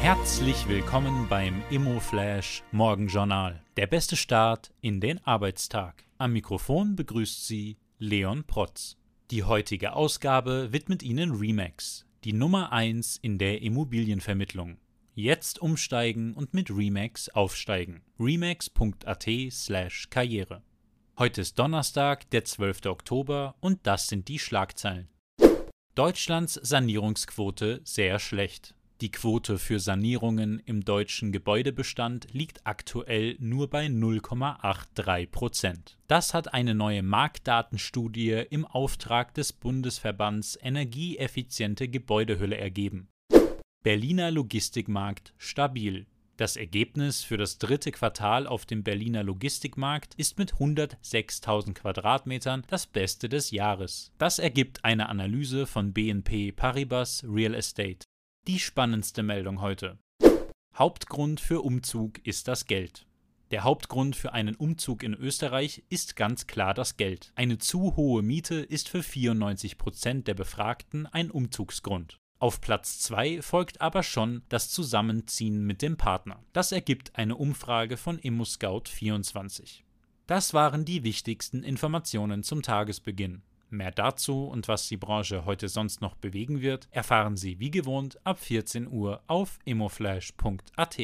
Herzlich willkommen beim ImmoFlash Morgenjournal. Der beste Start in den Arbeitstag. Am Mikrofon begrüßt Sie Leon Protz. Die heutige Ausgabe widmet Ihnen Remax, die Nummer 1 in der Immobilienvermittlung. Jetzt umsteigen und mit Remax aufsteigen. remax.at/karriere. Heute ist Donnerstag, der 12. Oktober und das sind die Schlagzeilen. Deutschlands Sanierungsquote sehr schlecht. Die Quote für Sanierungen im deutschen Gebäudebestand liegt aktuell nur bei 0,83 Prozent. Das hat eine neue Marktdatenstudie im Auftrag des Bundesverbands Energieeffiziente Gebäudehülle ergeben. Berliner Logistikmarkt stabil. Das Ergebnis für das dritte Quartal auf dem Berliner Logistikmarkt ist mit 106.000 Quadratmetern das beste des Jahres. Das ergibt eine Analyse von BNP Paribas Real Estate. Die spannendste Meldung heute. Hauptgrund für Umzug ist das Geld. Der Hauptgrund für einen Umzug in Österreich ist ganz klar das Geld. Eine zu hohe Miete ist für 94 Prozent der Befragten ein Umzugsgrund. Auf Platz 2 folgt aber schon das Zusammenziehen mit dem Partner. Das ergibt eine Umfrage von ImmoScout24. Das waren die wichtigsten Informationen zum Tagesbeginn. Mehr dazu und was die Branche heute sonst noch bewegen wird, erfahren Sie wie gewohnt ab 14 Uhr auf immoflash.at.